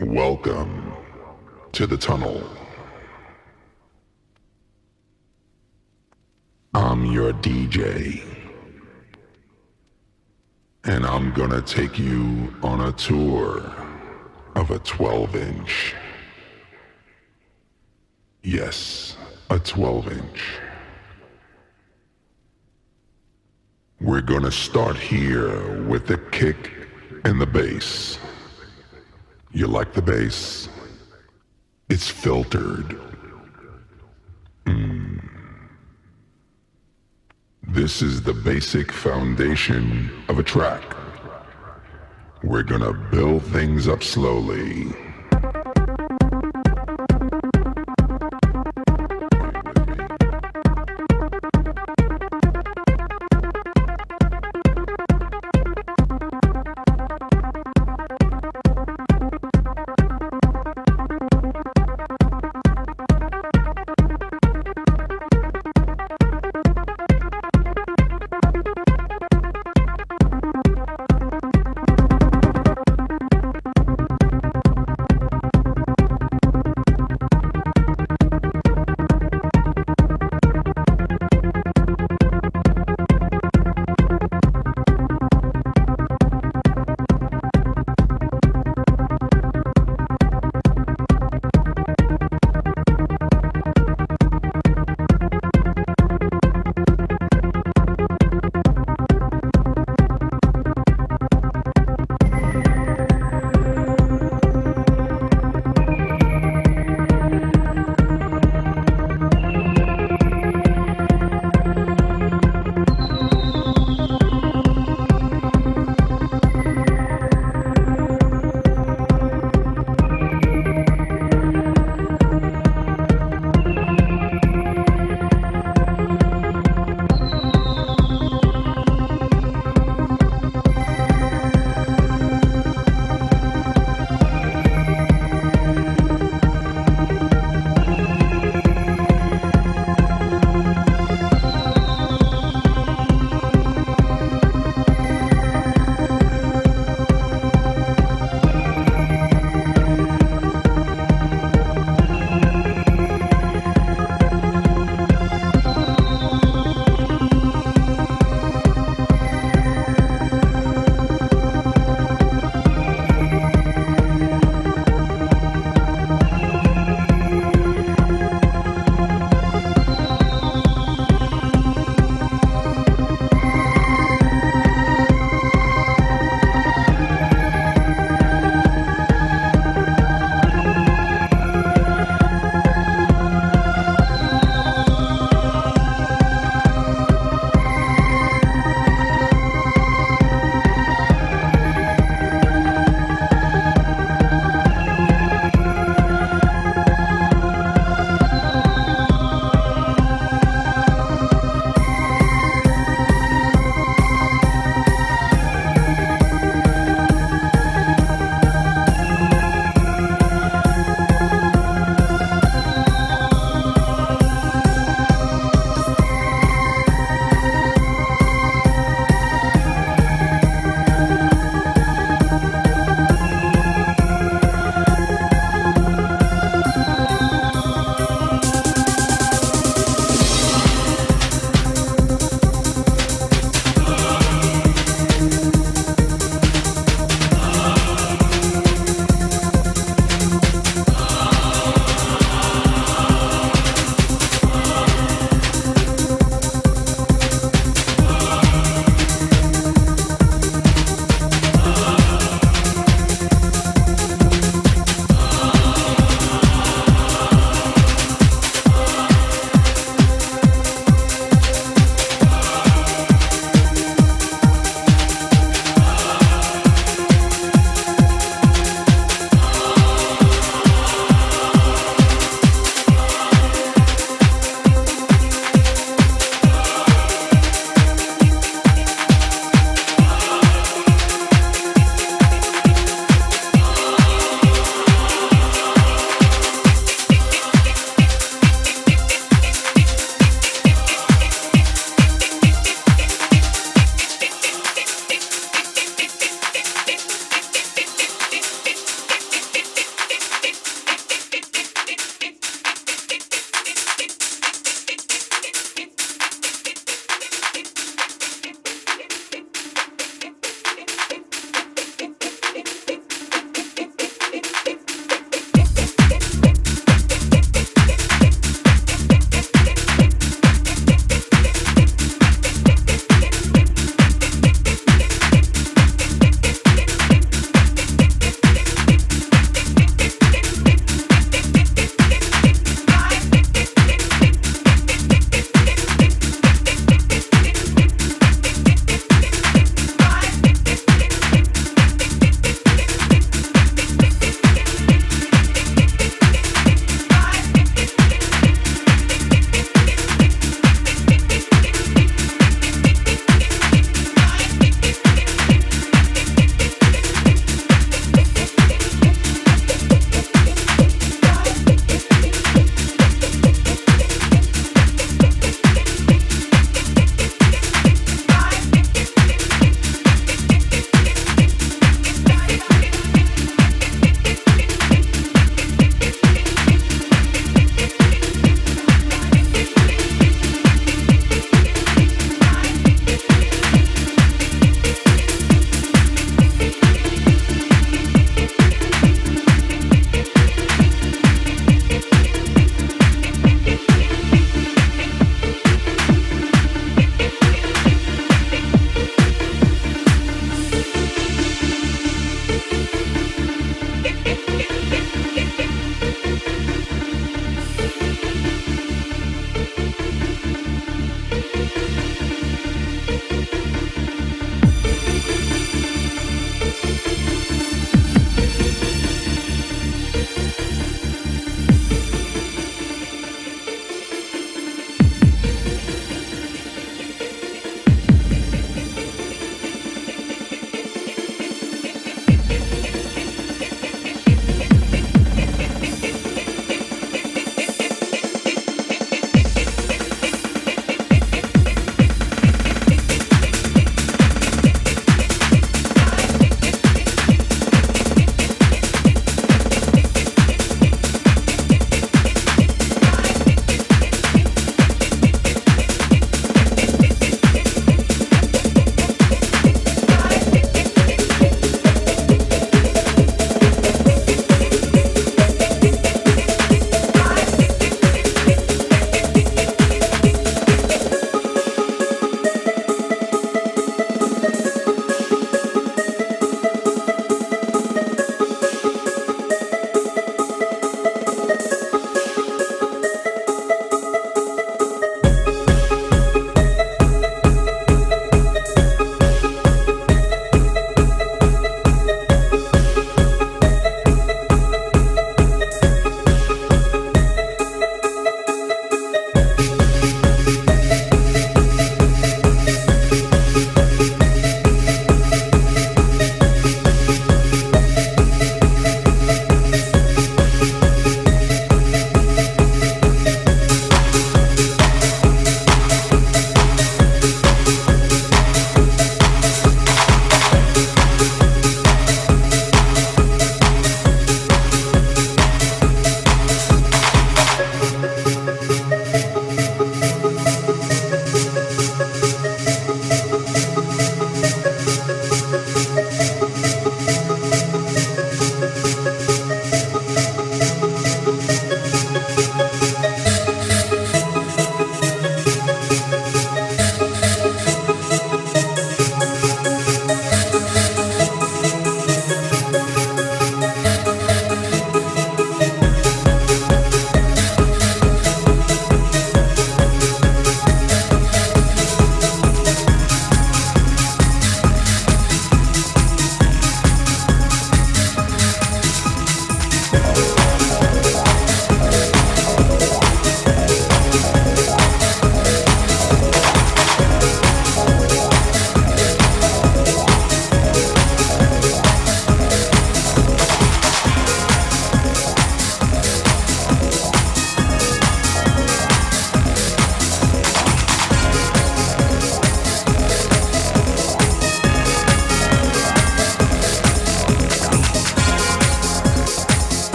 Welcome to the tunnel. I'm your DJ. And I'm gonna take you on a tour of a 12 inch. Yes, a 12 inch. We're gonna start here with the kick and the bass. You like the bass? It's filtered. Mm. This is the basic foundation of a track. We're gonna build things up slowly.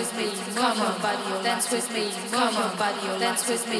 with me, come on, buddy, dance with me, come on, buddy, dance with me.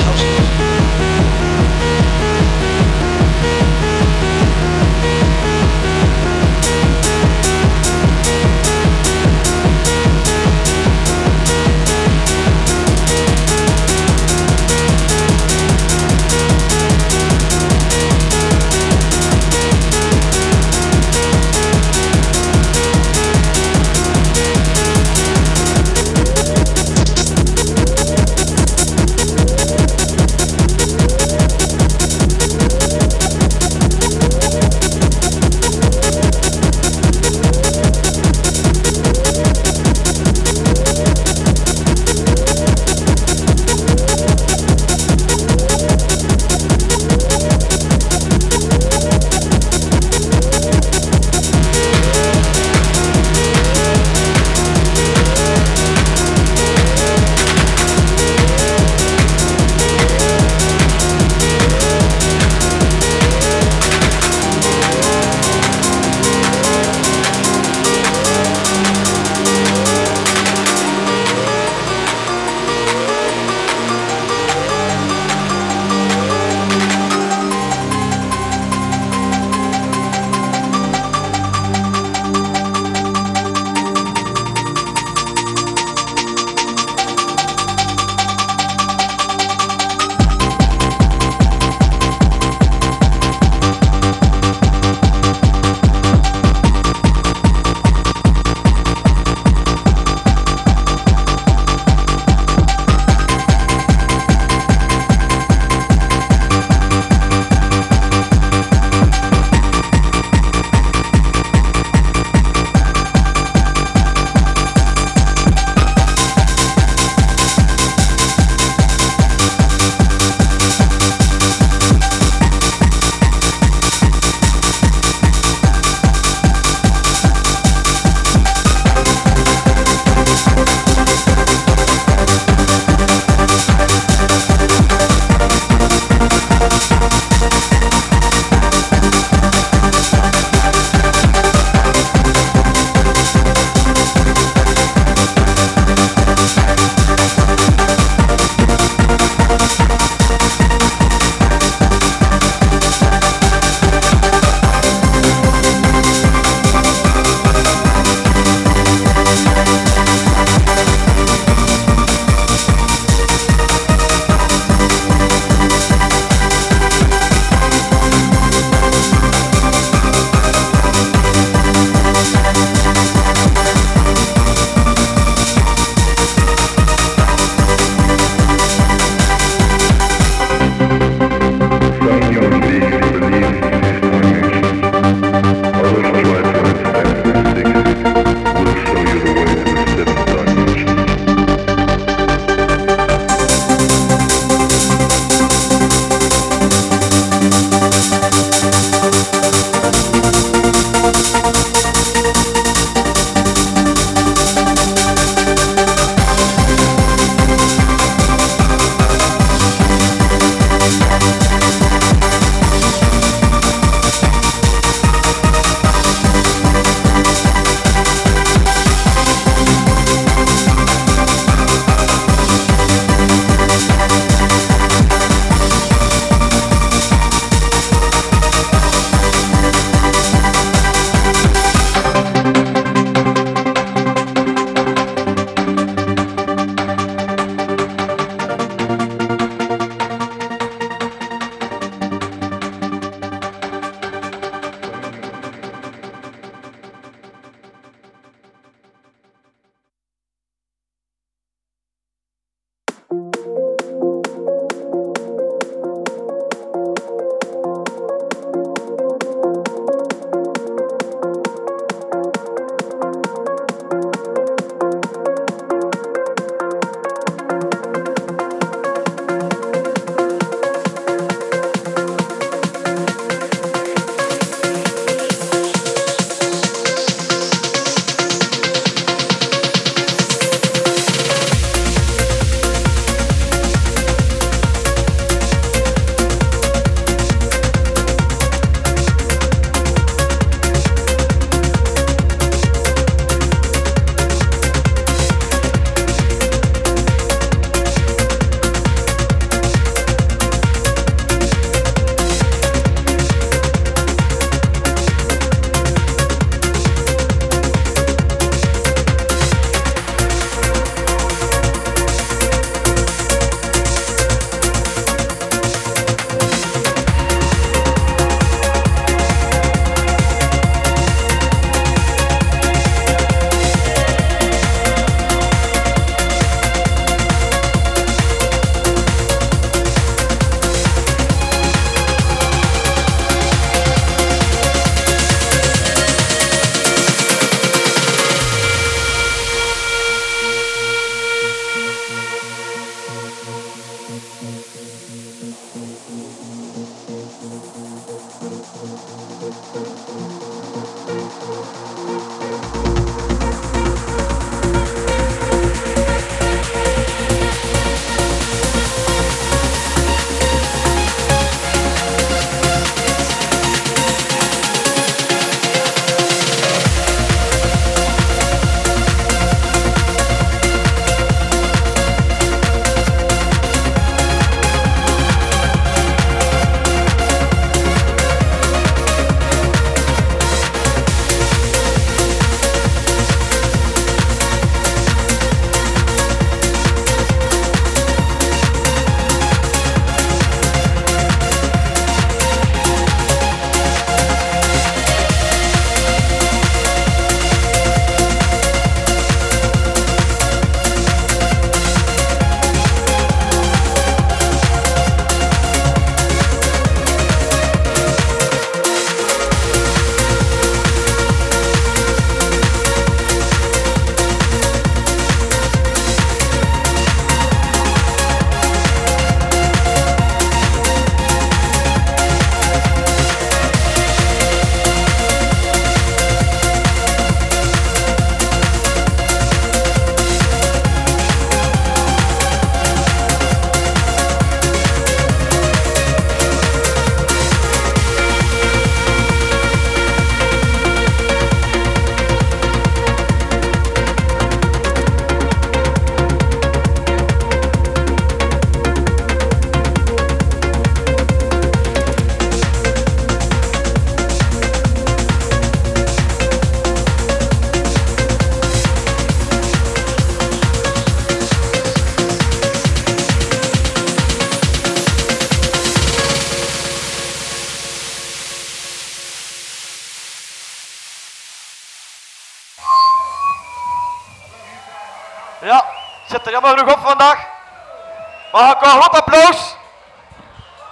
een groot applaus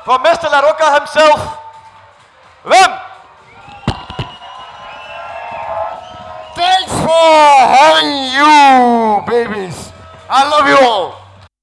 voor Mr. La Rocca himself.